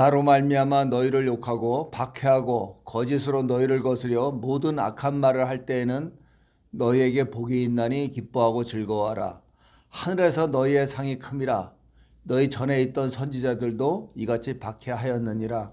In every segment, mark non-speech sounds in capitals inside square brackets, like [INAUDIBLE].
나로 말미암아 너희를 욕하고 박해하고 거짓으로 너희를 거스려 모든 악한 말을 할 때에는 너희에게 복이 있나니 기뻐하고 즐거워하라. 하늘에서 너희의 상이 큼이라. 너희 전에 있던 선지자들도 이같이 박해하였느니라.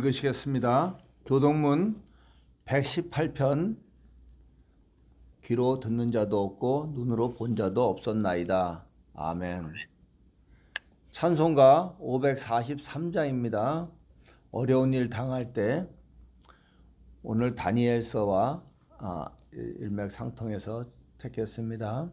읽으시겠습니다. 교동문 118편 귀로 듣는 자도 없고 눈으로 본 자도 없었나이다. 아멘. 찬송가 543장입니다. 어려운 일 당할 때 오늘 다니엘서와 아, 일맥상통해서 택했습니다.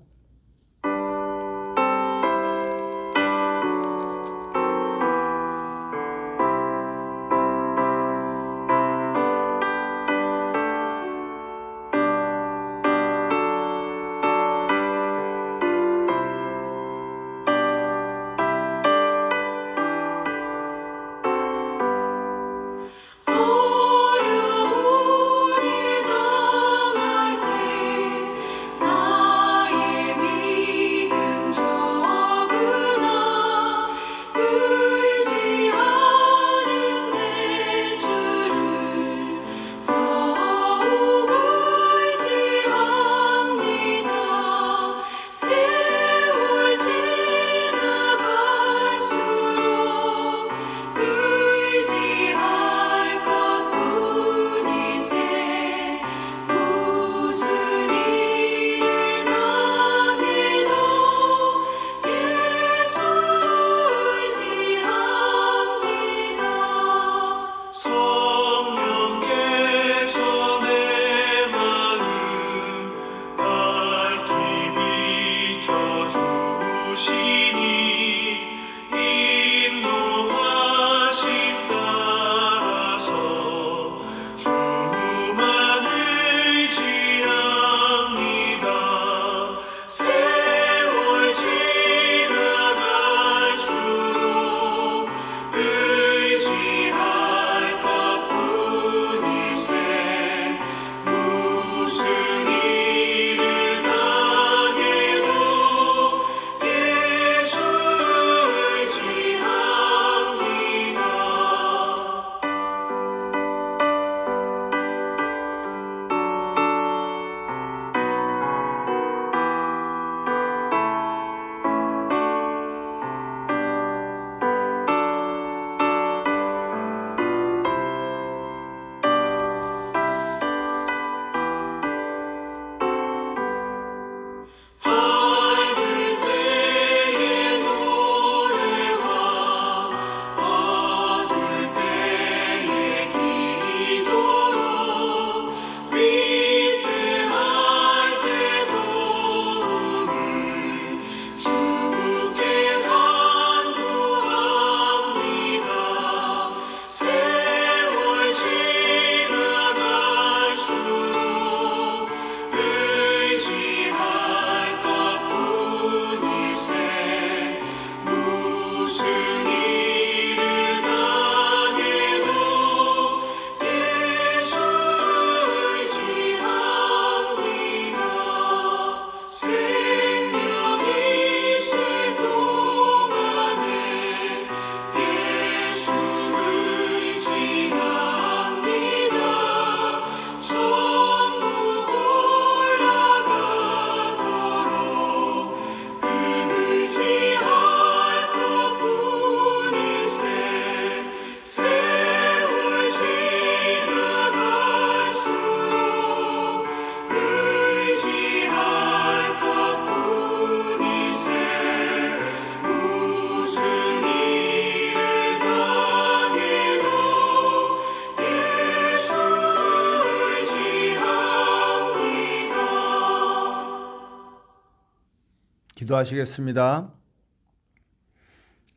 기도하시겠습니다.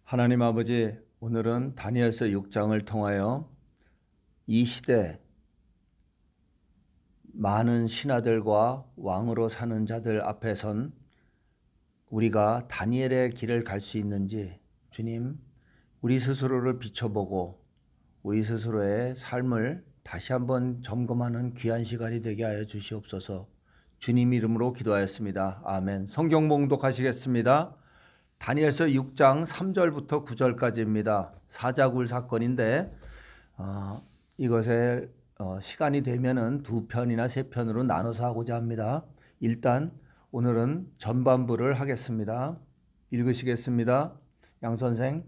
하나님 아버지, 오늘은 다니엘서 6장을 통하여 이 시대 많은 신하들과 왕으로 사는 자들 앞에 선 우리가 다니엘의 길을 갈 수 있는지 주님, 우리 스스로를 비춰보고 우리 스스로의 삶을 다시 한번 점검하는 귀한 시간이 되게 하여 주시옵소서. 주님 이름으로 기도하였습니다. 아멘. 성경 봉독하시겠습니다. 다니엘서 6장 3절부터 9절까지입니다. 사자굴 사건인데 어, 이것에 어, 시간이 되면은 두 편이나 세 편으로 나눠서 하고자 합니다. 일단 오늘은 전반부를 하겠습니다. 읽으시겠습니다. 양 선생.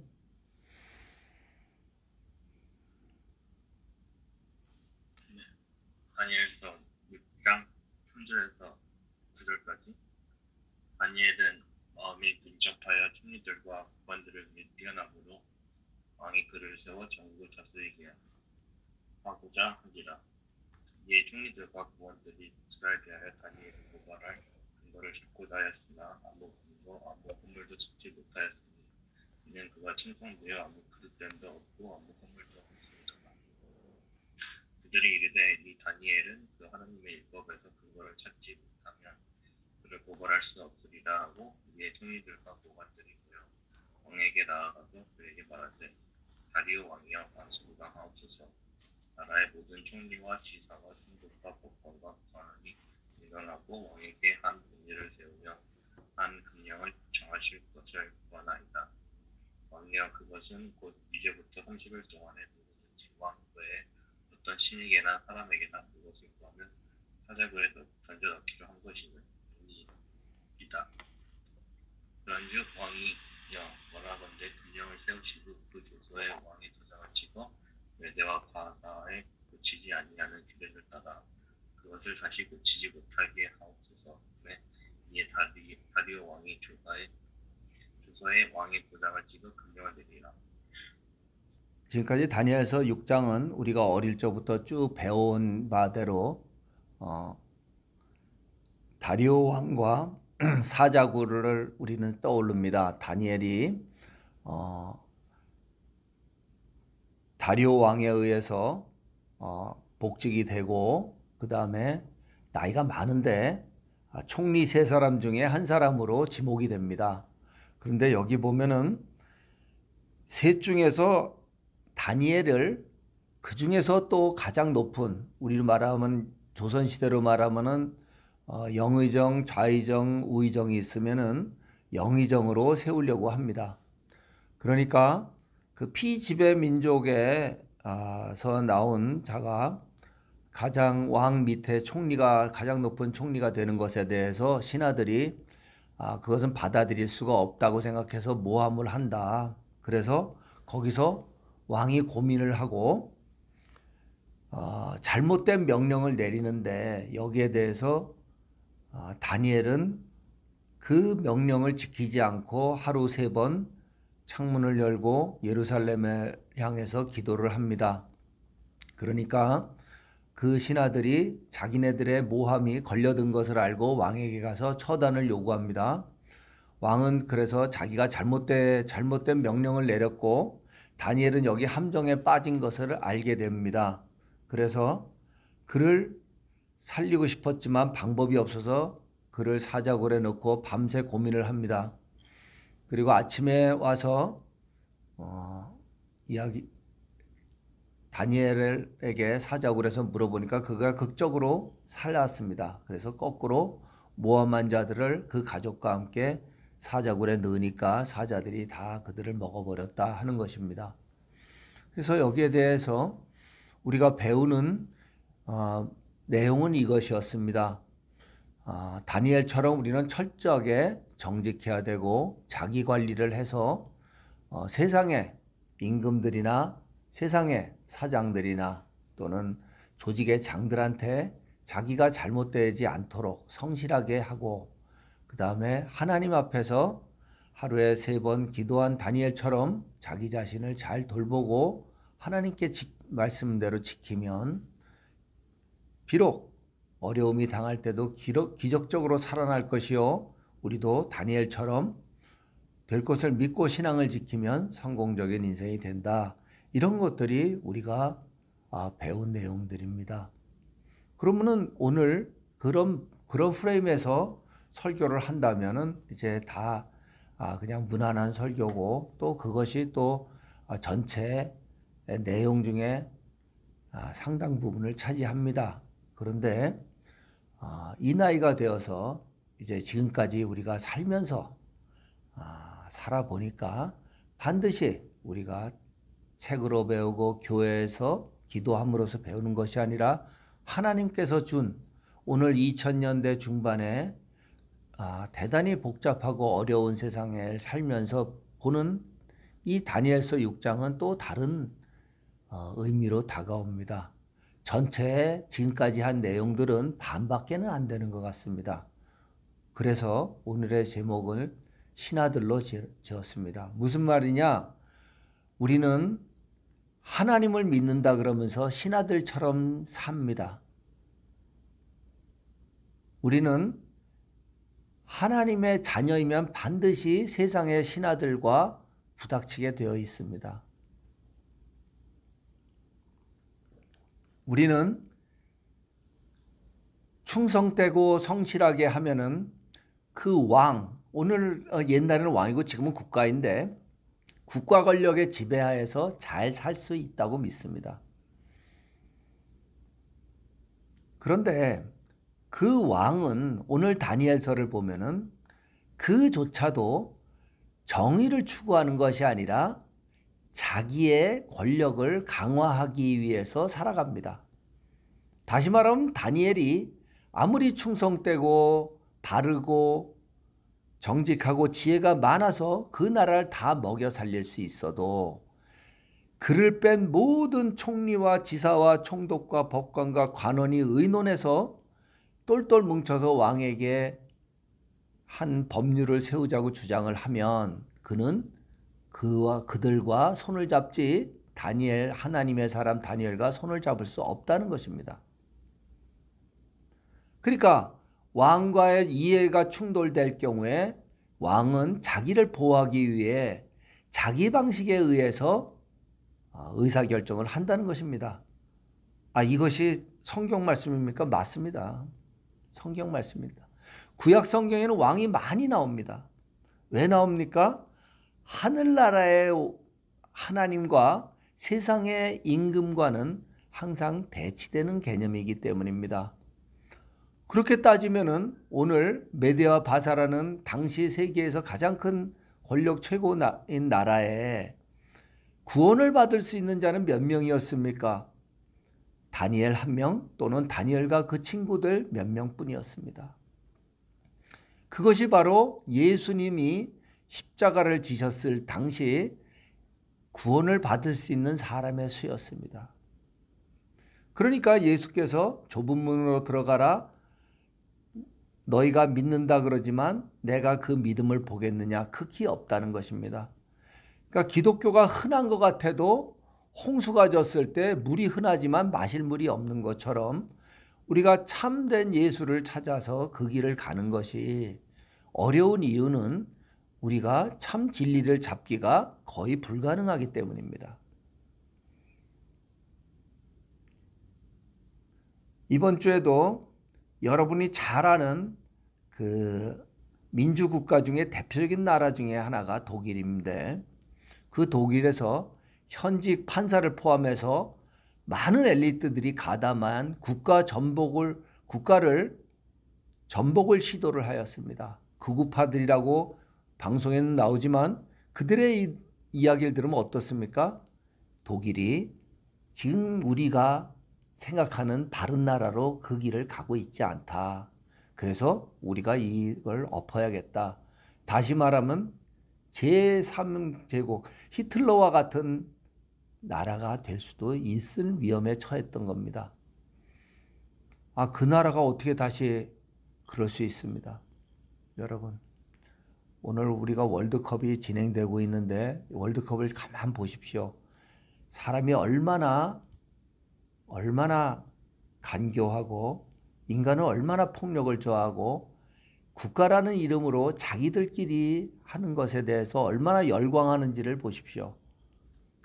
다니엘서 6장 3절에서 9절까지 다니엘은 마음이 민첩하여 총리들과 국관들을 뛰어나므로 왕이 그를 세워 전국 다스리게 하고자 하지라. 이에 총리들과 국원들이 이스라엘 대하여 다니엘을 고발할 근거를 찾고자 하였으나 아무 근거 아무 건물도 찾지 못하였으니 이는 그가 충성되어 아무 그릇됨도 없고 아무 건물도 없습니다. 그들이 이르되 이 다니엘은 그 하나님의 율법에서 근거를 찾지 못하면 그를 고발할 수 없으리라 하고 이에 총리들과 고관들이고요. 왕에게 나아가서 그에게 말하되 다리오 왕이여 만수무강하옵소서. 나라의 모든 총리와 시사와 총독과 법관과 국관이 일어나고 왕에게 한 문제를 세우며 한 금령을 정하실 것을 구하나이다. 왕이여 그것은 곧 이제부터 30일 동안에 누구든지 왕 외에 어떤 신에게나 사람에게나 그것을 구하면 사자굴에 던져 넣기로 한 것이니 이다. 그런즉 왕이 여 원하건대 금령을 세우시고 그 조서에 왕의 도장을 찍어 외대와 가사에 고치지 아니하는 규례를 따라 그것을 다시 고치지 못하게 하옵소서. 네. 이에 다리, 다리오 왕이 조사에 조서에 왕의 도장을 찍어 금령을 내리라. 지금까지 다니엘서 6장은 우리가 어릴 적부터 쭉 배워온 바대로 어, 다리오 왕과 [CLEARS THROAT] 사자굴을 우리는 떠올릅니다. 다니엘이 어, 다리오 왕에 의해서 어, 복직이 되고 그 다음에 나이가 많은데 아, 총리 세 사람 중에 한 사람으로 지목이 됩니다. 그런데 여기 보면은 셋 중에서 다니엘을 그 중에서 또 가장 높은 우리로 말하면 조선 시대로 말하면은 어, 영의정, 좌의정, 우의정이 있으면은 영의정으로 세우려고 합니다. 그러니까 그 피지배 민족에서 나온 자가 가장 왕 밑에 총리가 가장 높은 총리가 되는 것에 대해서 신하들이 아, 그것은 받아들일 수가 없다고 생각해서 모함을 한다. 그래서 거기서 왕이 고민을 하고 어, 잘못된 명령을 내리는데 여기에 대해서 어, 다니엘은 그 명령을 지키지 않고 하루 세 번 창문을 열고 예루살렘에 향해서 기도를 합니다. 그러니까 그 신하들이 자기네들의 모함이 걸려든 것을 알고 왕에게 가서 처단을 요구합니다. 왕은 그래서 자기가 잘못된 잘못된 명령을 내렸고 다니엘은 여기 함정에 빠진 것을 알게 됩니다. 그래서 그를 살리고 싶었지만 방법이 없어서 그를 사자굴에 넣고 밤새 고민을 합니다. 그리고 아침에 와서 어, 이야기 다니엘에게 사자굴에서 물어보니까 그가 극적으로 살았습니다. 그래서 거꾸로 모함한 자들을 그 가족과 함께 사자굴에 넣으니까 사자들이 다 그들을 먹어버렸다 하는 것입니다. 그래서 여기에 대해서 우리가 배우는 어, 내용은 이것이었습니다. 어, 다니엘처럼 우리는 철저하게 정직해야 되고 자기 관리를 해서 어, 세상의 임금들이나 세상의 사장들이나 또는 조직의 장들한테 자기가 잘못되지 않도록 성실하게 하고 그 다음에 하나님 앞에서 하루에 세 번 기도한 다니엘처럼 자기 자신을 잘 돌보고 하나님께 지, 말씀대로 지키면 비록 어려움이 당할 때도 기적적으로 살아날 것이요 우리도 다니엘처럼 될 것을 믿고 신앙을 지키면 성공적인 인생이 된다. 이런 것들이 우리가 아, 배운 내용들입니다. 그러면은 오늘 그런 그런 프레임에서 설교를 한다면은 이제 다 아, 그냥 무난한 설교고 또 그것이 또 아, 전체 내용 중에 아, 상당 부분을 차지합니다. 그런데 아, 이 나이가 되어서 이제 지금까지 우리가 살면서 아, 살아보니까 반드시 우리가 책으로 배우고 교회에서 기도함으로써 배우는 것이 아니라 하나님께서 준 오늘 2000년대 중반에 아, 대단히 복잡하고 어려운 세상을 살면서 보는 이 다니엘서 6장은 또 다른 어, 의미로 다가옵니다. 전체 지금까지 한 내용들은 반밖에는 안 되는 것 같습니다. 그래서 오늘의 제목을 신하들로 지- 지었습니다. 무슨 말이냐? 우리는 하나님을 믿는다 그러면서 신하들처럼 삽니다. 우리는 하나님의 자녀이면 반드시 세상의 신하들과 부닥치게 되어 있습니다. 우리는 충성되고 성실하게 하면은 그 왕, 오늘 어, 옛날에는 왕이고 지금은 국가인데 국가 권력의 지배하에서 잘 살 수 있다고 믿습니다. 그런데 그 왕은 오늘 다니엘서를 보면은 그조차도 정의를 추구하는 것이 아니라 자기의 권력을 강화하기 위해서 살아갑니다. 다시 말하면 다니엘이 아무리 충성되고 바르고 정직하고 지혜가 많아서 그 나라를 다 먹여 살릴 수 있어도 그를 뺀 모든 총리와 지사와 총독과 법관과 관원이 의논해서 똘똘 뭉쳐서 왕에게 한 법률을 세우자고 주장을 하면 그는 그와 그들과 손을 잡지 다니엘 하나님의 사람 다니엘과 손을 잡을 수 없다는 것입니다. 그러니까 왕과의 이해가 충돌될 경우에 왕은 자기를 보호하기 위해 자기 방식에 의해서 어, 의사 결정을 한다는 것입니다. 아 이것이 성경 말씀입니까? 맞습니다. 성경 말씀입니다. 구약 성경에는 왕이 많이 나옵니다. 왜 나옵니까? 하늘나라의 하나님과 세상의 임금과는 항상 배치되는 개념이기 때문입니다. 그렇게 따지면은 오늘 메데와 바사라는 당시 세계에서 가장 큰 권력 최고인 나라에 구원을 받을 수 있는 자는 몇 명이었습니까? 다니엘 한 명 또는 다니엘과 그 친구들 몇 명뿐이었습니다. 그것이 바로 예수님이 십자가를 지셨을 당시 구원을 받을 수 있는 사람의 수였습니다. 그러니까 예수께서 좁은 문으로 들어가라 너희가 믿는다 그러지만 내가 그 믿음을 보겠느냐 크기 없다는 것입니다. 그러니까 기독교가 흔한 것 같아도 홍수가 졌을 때 물이 흔하지만 마실 물이 없는 것처럼 우리가 참된 예수를 찾아서 그 길을 가는 것이 어려운 이유는 우리가 참 진리를 잡기가 거의 불가능하기 때문입니다. 이번 주에도 여러분이 잘 아는 그 민주국가 중에 대표적인 나라 중에 하나가 독일인데 그 독일에서 현직 판사를 포함해서 많은 엘리트들이 가담한 국가 전복을 국가를 전복을 시도를 하였습니다. 극우파들이라고 방송에는 나오지만 그들의 이, 이야기를 들으면 어떻습니까? 독일이 지금 우리가 생각하는 바른 나라로 그 길을 가고 있지 않다. 그래서 우리가 이걸 엎어야겠다. 다시 말하면 제3제국 히틀러와 같은 나라가 될 수도 있을 위험에 처했던 겁니다. 아, 그 나라가 어떻게 다시 그럴 수 있습니다. 여러분, 오늘 우리가 월드컵이 진행되고 있는데 월드컵을 가만 보십시오. 사람이 얼마나 얼마나 간교하고 인간은 얼마나 폭력을 좋아하고 국가라는 이름으로 자기들끼리 하는 것에 대해서 얼마나 열광하는지를 보십시오.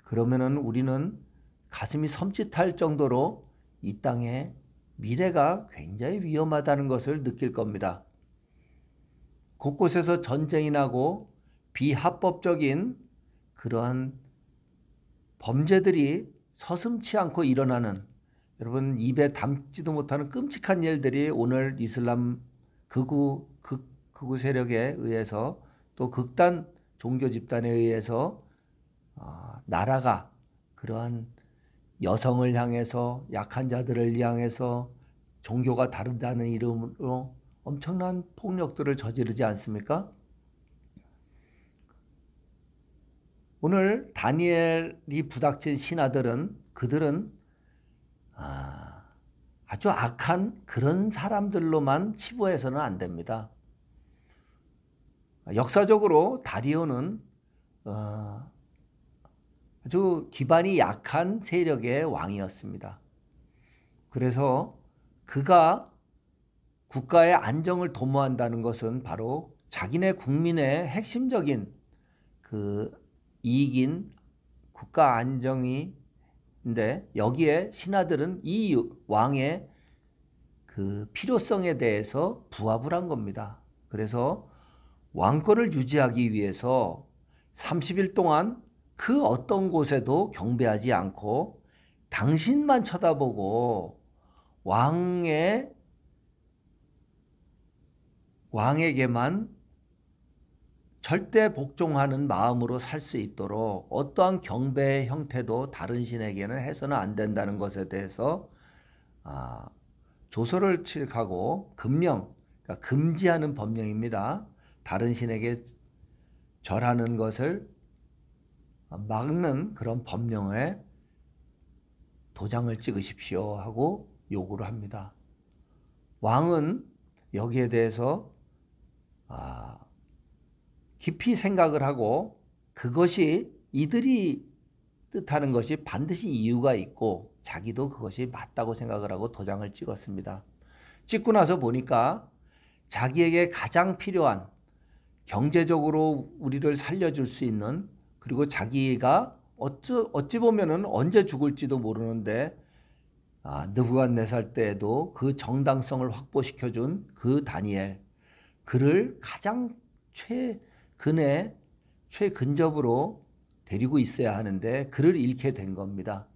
그러면은 우리는 가슴이 섬찟할 정도로 이 땅의 미래가 굉장히 위험하다는 것을 느낄 겁니다. 곳곳에서 전쟁이 나고 비합법적인 그러한 범죄들이 서슴치 않고 일어나는 여러분 입에 담지도 못하는 끔찍한 일들이 오늘 이슬람 극우 극 극우 세력에 의해서 또 극단 종교 집단에 의해서 어, 나라가 그러한 여성을 향해서 약한 자들을 향해서 종교가 다르다는 이름으로 엄청난 폭력들을 저지르지 않습니까? 오늘 다니엘이 부닥친 신하들은 그들은 아, 아주 악한 그런 사람들로만 치부해서는 안 됩니다. 역사적으로 다리오는 어, 아주 기반이 약한 세력의 왕이었습니다. 그래서 그가 국가의 안정을 도모한다는 것은 바로 자기네 국민의 핵심적인 그 이익인 국가 안정이인데 여기에 신하들은 이 왕의 그 필요성에 대해서 부합을 한 겁니다. 그래서 왕권을 유지하기 위해서 30일 동안 그 어떤 곳에도 경배하지 않고 당신만 쳐다보고 왕의 왕에게만 절대 복종하는 마음으로 살 수 있도록 어떠한 경배의 형태도 다른 신에게는 해서는 안 된다는 것에 대해서 아, 조서를 칠하고 금령, 그러니까 금지하는 법령입니다. 다른 신에게 절하는 것을 막는 그런 법령에 도장을 찍으십시오 하고 요구를 합니다. 왕은 여기에 대해서 아, 깊이 생각을 하고 그것이 이들이 뜻하는 것이 반드시 이유가 있고 자기도 그것이 맞다고 생각을 하고 도장을 찍었습니다. 찍고 나서 보니까 자기에게 가장 필요한 경제적으로 우리를 살려줄 수 있는 그리고 자기가 어찌, 어찌 보면은 언제 죽을지도 모르는데 아, 느부갓네살 때에도 그 정당성을 확보시켜준 그 다니엘 그를 가장 최근에 최근접으로 데리고 있어야 하는데 그를 잃게 된 겁니다.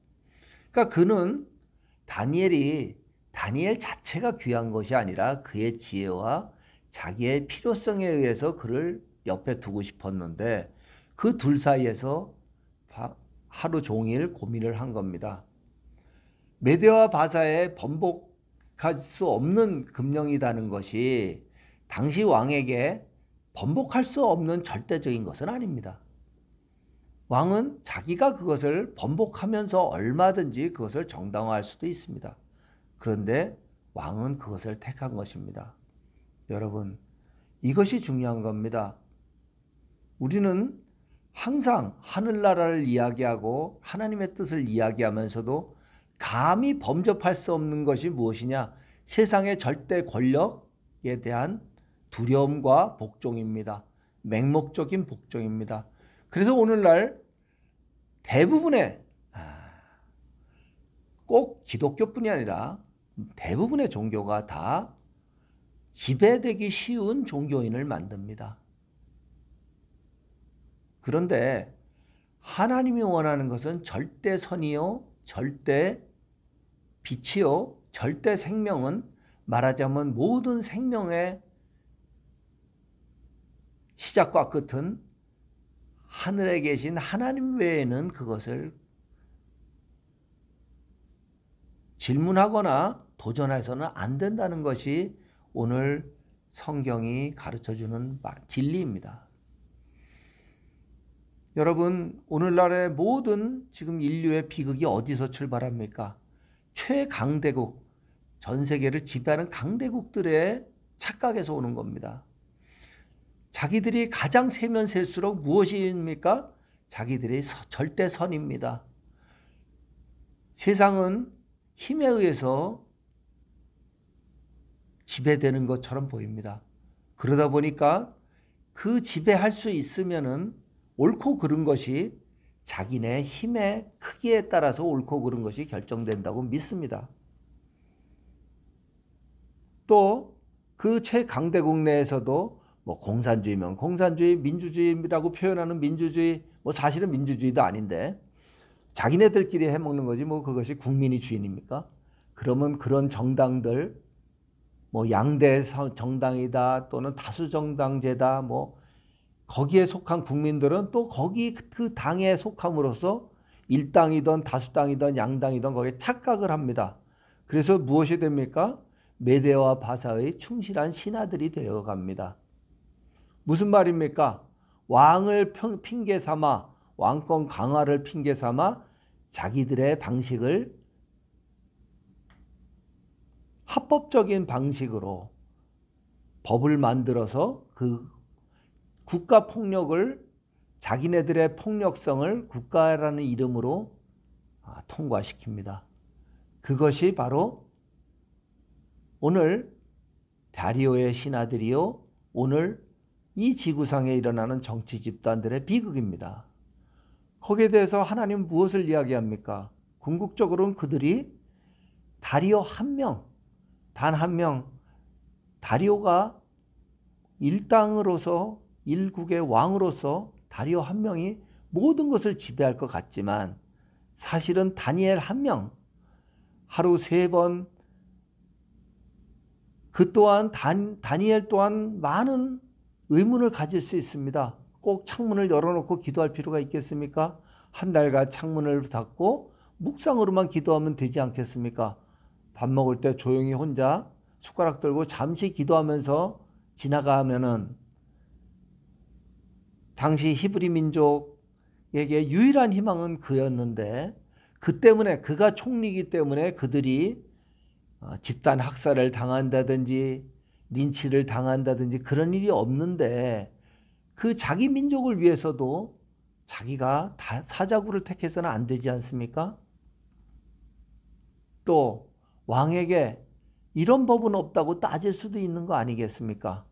그러니까 그는 다니엘이 다니엘 자체가 귀한 것이 아니라 그의 지혜와 자기의 필요성에 의해서 그를 옆에 두고 싶었는데 그 둘 사이에서 하루 종일 고민을 한 겁니다. 메데와 바사에 번복할 수 없는 금령이라는 것이 당시 왕에게 번복할 수 없는 절대적인 것은 아닙니다. 왕은 자기가 그것을 번복하면서 얼마든지 그것을 정당화할 수도 있습니다. 그런데 왕은 그것을 택한 것입니다. 여러분, 이것이 중요한 겁니다. 우리는 항상 하늘나라를 이야기하고 하나님의 뜻을 이야기하면서도 감히 범접할 수 없는 것이 무엇이냐? 세상의 절대 권력에 대한 두려움과 복종입니다. 맹목적인 복종입니다. 그래서 오늘날 대부분의 아, 꼭 기독교뿐이 아니라 대부분의 종교가 다 지배되기 쉬운 종교인을 만듭니다. 그런데 하나님이 원하는 것은 절대 선이요, 절대 빛이요, 절대 생명은 말하자면 모든 생명의 시작과 끝은 하늘에 계신 하나님 외에는 그것을 질문하거나 도전해서는 안 된다는 것이 오늘 성경이 가르쳐 주는 진리입니다. 여러분, 오늘날의 모든 지금 인류의 비극이 어디서 출발합니까? 최강대국, 전 세계를 지배하는 강대국들의 착각에서 오는 겁니다. 자기들이 가장 세면 셀수록 무엇입니까? 자기들의 절대 선입니다. 세상은 힘에 의해서 지배되는 것처럼 보입니다. 그러다 보니까 그 지배할 수 있으면은 옳고 그른 것이 자기네 힘의 크기에 따라서 옳고 그른 것이 결정된다고 믿습니다. 또 그 최강대국 내에서도 뭐 공산주의면 공산주의, 민주주의라고 표현하는 민주주의, 뭐 사실은 민주주의도 아닌데 자기네들끼리 해먹는 거지 뭐 그것이 국민이 주인입니까? 그러면 그런 정당들 뭐 양대 정당이다 또는 다수 정당제다 뭐 거기에 속한 국민들은 또 거기 그 당에 속함으로써 일당이든 다수당이든 양당이든 거기에 착각을 합니다. 그래서 무엇이 됩니까? 메데와 바사의 충실한 신하들이 되어 갑니다. 무슨 말입니까? 왕을 핑계 삼아 왕권 강화를 핑계 삼아 자기들의 방식을 합법적인 방식으로 법을 만들어서 그 국가 폭력을 자기네들의 폭력성을 국가라는 이름으로 아, 통과시킵니다. 그것이 바로 오늘 다리오의 신하들이요 오늘 이 지구상에 일어나는 정치 집단들의 비극입니다. 거기에 대해서 하나님 무엇을 이야기합니까? 궁극적으로는 그들이 다리오 한 명, 단 한 명, 다리오가 일당으로서 일국의 왕으로서 다리오 한 명이 모든 것을 지배할 것 같지만 사실은 다니엘 한 명, 하루 세 번 그 또한 단, 다니엘 또한 많은 의문을 가질 수 있습니다. 꼭 창문을 열어놓고 기도할 필요가 있겠습니까? 한 달간 창문을 닫고 묵상으로만 기도하면 되지 않겠습니까? 밥 먹을 때 조용히 혼자 숟가락 들고 잠시 기도하면서 지나가면은 당시 히브리 민족에게 유일한 희망은 그였는데 그 때문에 그가 총리이기 때문에 그들이 어, 집단 학살을 당한다든지 린치를 당한다든지 그런 일이 없는데 그 자기 민족을 위해서도 자기가 사자구를 택해서는 안 되지 않습니까? 또 왕에게 이런 법은 없다고 따질 수도 있는 거 아니겠습니까?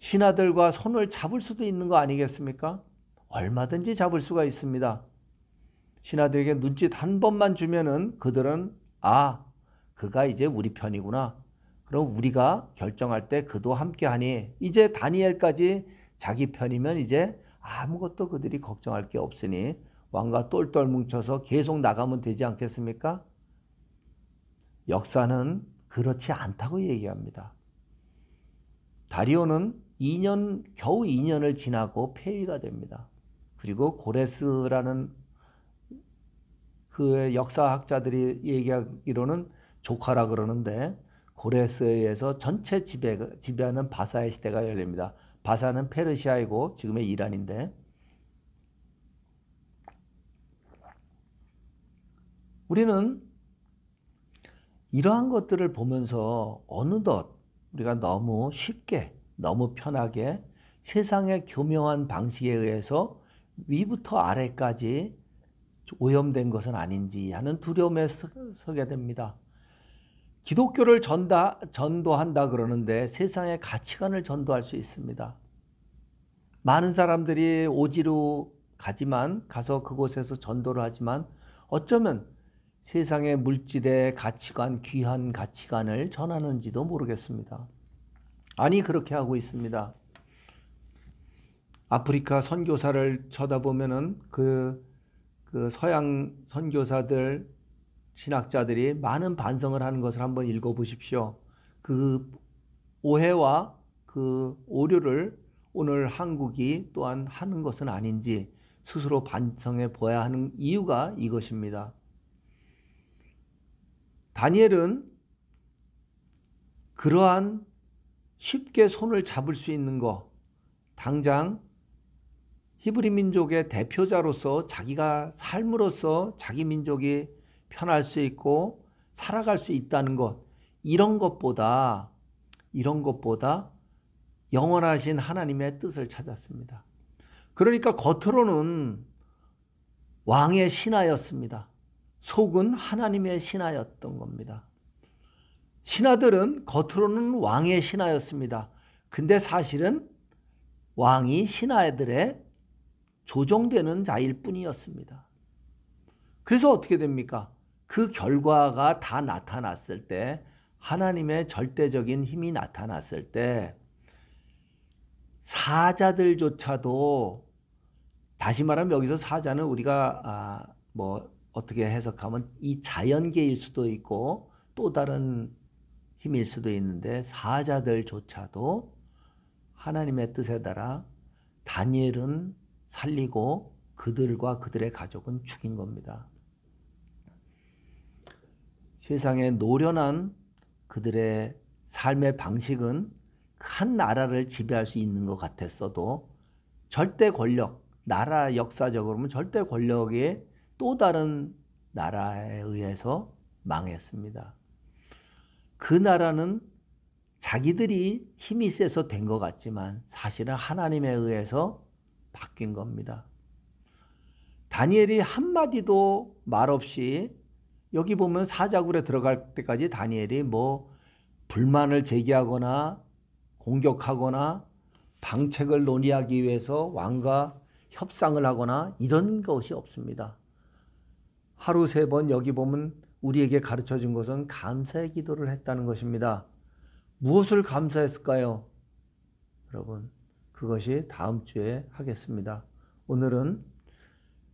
신하들과 손을 잡을 수도 있는 거 아니겠습니까? 얼마든지 잡을 수가 있습니다. 신하들에게 눈짓 한 번만 주면은 그들은 아, 그가 이제 우리 편이구나. 그럼 우리가 결정할 때 그도 함께 하니 이제 다니엘까지 자기 편이면 이제 아무것도 그들이 걱정할 게 없으니 왕과 똘똘 뭉쳐서 계속 나가면 되지 않겠습니까? 역사는 그렇지 않다고 얘기합니다. 다리오는 2년 겨우 2년을 지나고 폐위가 됩니다. 그리고 고레스라는 그 역사학자들이 얘기하기로는 조카라 그러는데 고레스에서 전체 지배, 지배하는 바사의 시대가 열립니다. 바사는 페르시아이고 지금의 이란인데 우리는 이러한 것들을 보면서 어느덧 우리가 너무 쉽게 너무 편하게 세상의 교묘한 방식에 의해서 위부터 아래까지 오염된 것은 아닌지 하는 두려움에 서게 됩니다. 기독교를 전다, 전도한다 그러는데 세상의 가치관을 전도할 수 있습니다. 많은 사람들이 오지로 가지만 가서 그곳에서 전도를 하지만 어쩌면 세상의 물질의 가치관, 귀한 가치관을 전하는지도 모르겠습니다. 아니 그렇게 하고 있습니다. 아프리카 선교사를 쳐다보면은 그, 그 서양 선교사들 신학자들이 많은 반성을 하는 것을 한번 읽어 보십시오. 그 오해와 그 오류를 오늘 한국이 또한 하는 것은 아닌지 스스로 반성해 보아야 하는 이유가 이것입니다. 다니엘은 그러한 쉽게 손을 잡을 수 있는 것, 당장 히브리 민족의 대표자로서 자기가 삶으로서 자기 민족이 편할 수 있고 살아갈 수 있다는 것 이런 것보다 이런 것보다 영원하신 하나님의 뜻을 찾았습니다. 그러니까 겉으로는 왕의 신하였습니다. 속은 하나님의 신하였던 겁니다. 신하들은 겉으로는 왕의 신하였습니다. 근데 사실은 왕이 신하들의 조종되는 자일 뿐이었습니다. 그래서 어떻게 됩니까? 그 결과가 다 나타났을 때 하나님의 절대적인 힘이 나타났을 때 사자들조차도 다시 말하면 여기서 사자는 우리가 아, 뭐 어떻게 해석하면 이 자연계일 수도 있고 또 다른 힘일 수도 있는데 사자들조차도 하나님의 뜻에 따라 다니엘은 살리고 그들과 그들의 가족은 죽인 겁니다. 세상에 노련한 그들의 삶의 방식은 한 나라를 지배할 수 있는 것 같았어도 절대 권력, 나라 역사적으로는 절대 권력의 또 다른 나라에 의해서 망했습니다. 그 나라는 자기들이 힘이 세서 된 것 같지만 사실은 하나님에 의해서 바뀐 겁니다. 다니엘이 한마디도 말 없이 여기 보면 사자굴에 들어갈 때까지 다니엘이 뭐 불만을 제기하거나 공격하거나 방책을 논의하기 위해서 왕과 협상을 하거나 이런 것이 없습니다. 하루 세 번 여기 보면 우리에게 가르쳐 준 것은 감사의 기도를 했다는 것입니다. 무엇을 감사했을까요? 여러분, 그것이 다음 주에 하겠습니다. 오늘은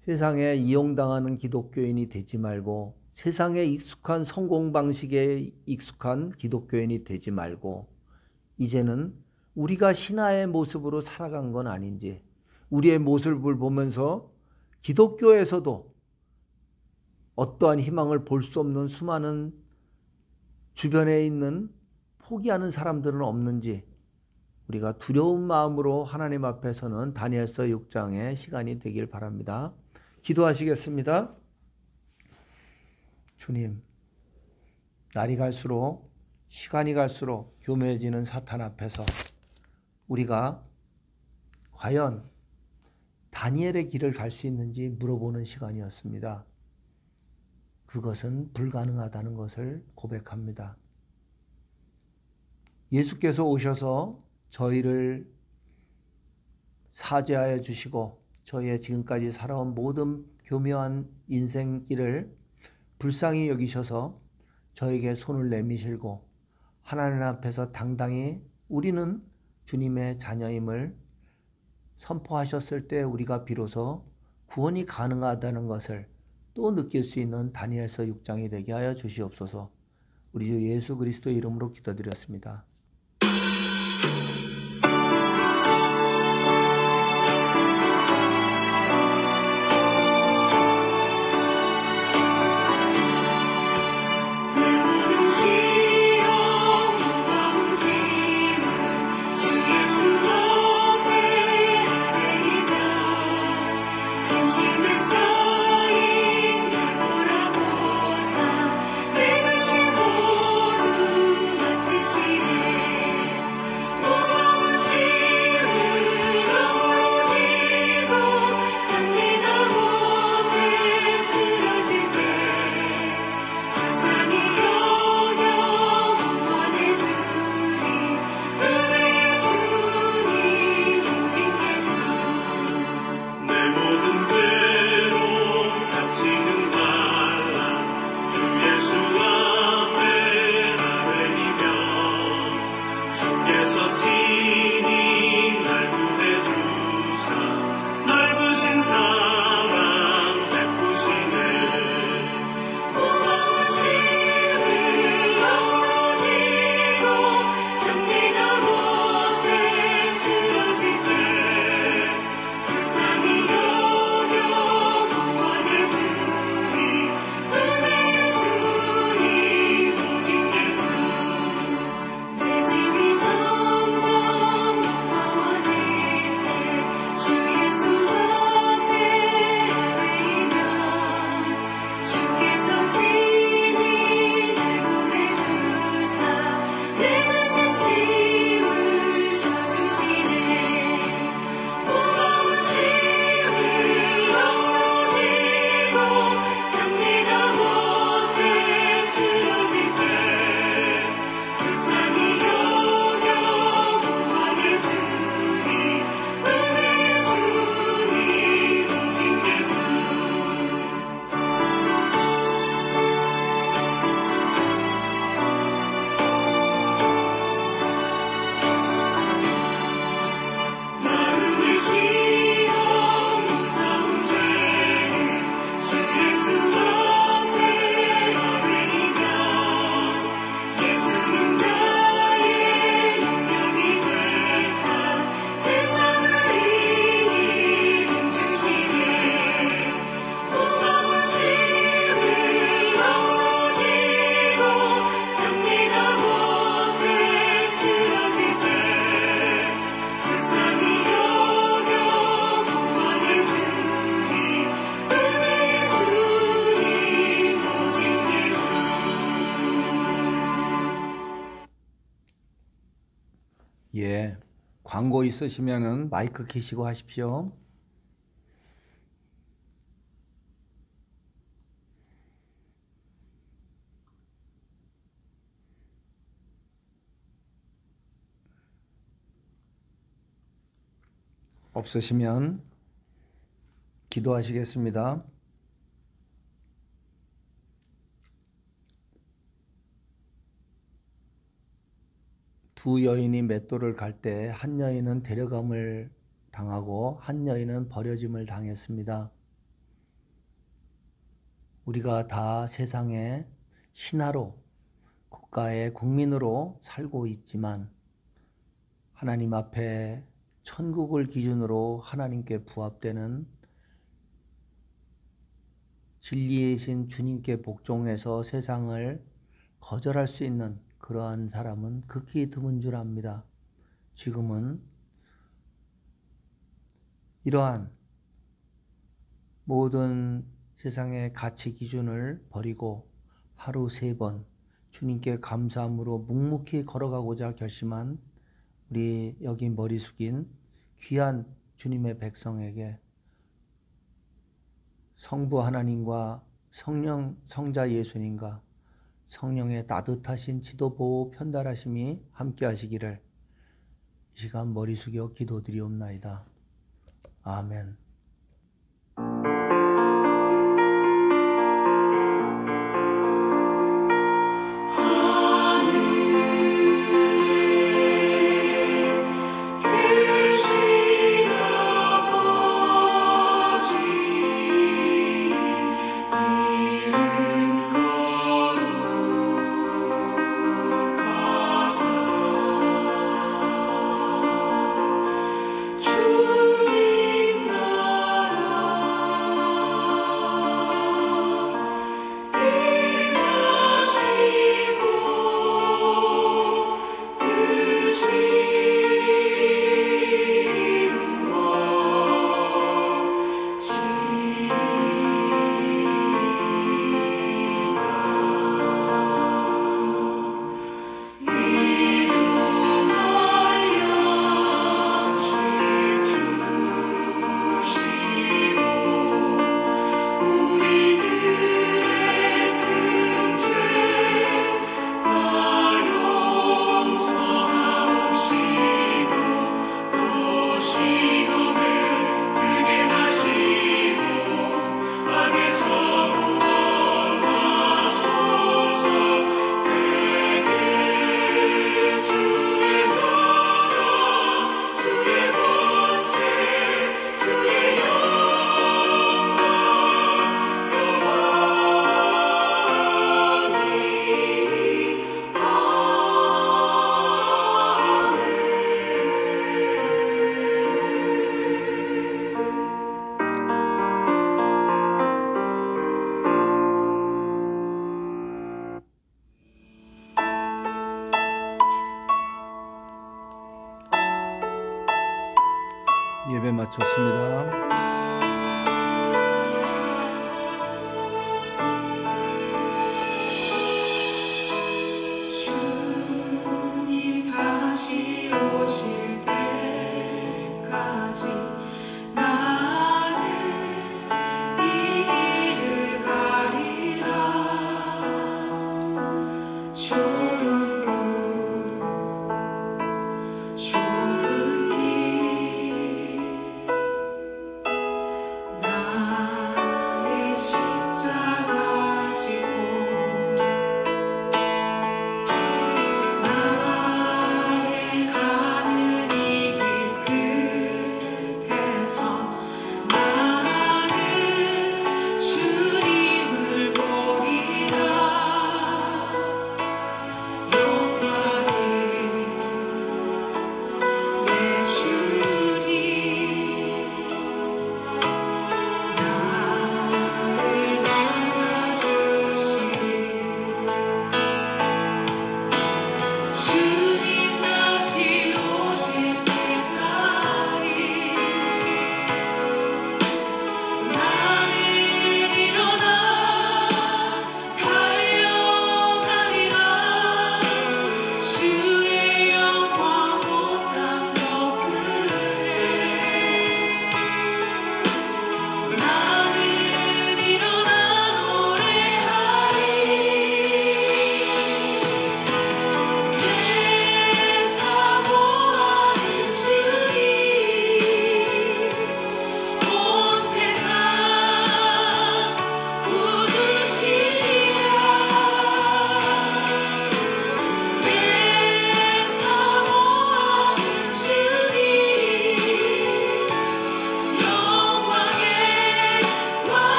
세상에 이용당하는 기독교인이 되지 말고 세상에 익숙한 성공 방식에 익숙한 기독교인이 되지 말고 이제는 우리가 신하의 모습으로 살아간 건 아닌지 우리의 모습을 보면서 기독교에서도 어떠한 희망을 볼 수 없는 수많은 주변에 있는 포기하는 사람들은 없는지 우리가 두려운 마음으로 하나님 앞에서 는 다니엘서 6장의 시간이 되길 바랍니다. 기도하시겠습니다. 주님, 날이 갈수록 시간이 갈수록 교묘해지는 사탄 앞에서 우리가 과연 다니엘의 길을 갈 수 있는지 물어보는 시간이었습니다. 그것은 불가능하다는 것을 고백합니다. 예수께서 오셔서 저희를 사죄하여 주시고 저희의 지금까지 살아온 모든 교묘한 인생 길을 불쌍히 여기셔서 저에게 손을 내미실고 하나님 앞에서 당당히 우리는 주님의 자녀임을 선포하셨을 때 우리가 비로소 구원이 가능하다는 것을 또 느낄 수 있는 다니엘서 6장이 되게 하여 주시옵소서. 우리 주 예수 그리스도 이름으로 기도드렸습니다. 있으시면은 마이크 켜시고 하십시오. 없으시면 기도하시겠습니다. 두 여인이 맷돌을 갈 때 한 여인은 데려감을 당하고 한 여인은 버려짐을 당했습니다. 우리가 다 세상에 신하로 국가의 국민으로 살고 있지만 하나님 앞에 천국을 기준으로 하나님께 부합되는 진리이신 주님께 복종해서 세상을 거절할 수 있는 그러한 사람은 극히 드문 줄 압니다. 지금은 이러한 모든 세상의 가치 기준을 버리고 하루 세 번 주님께 감사함으로 묵묵히 걸어가고자 결심한 우리 여기 머리 숙인 귀한 주님의 백성에게 성부 하나님과 성령 성자 예수님과 성령의 따뜻하신 지도 보호 편달하심이 함께 하시기를 이 시간 머리 숙여 기도드리옵나이다. 아멘.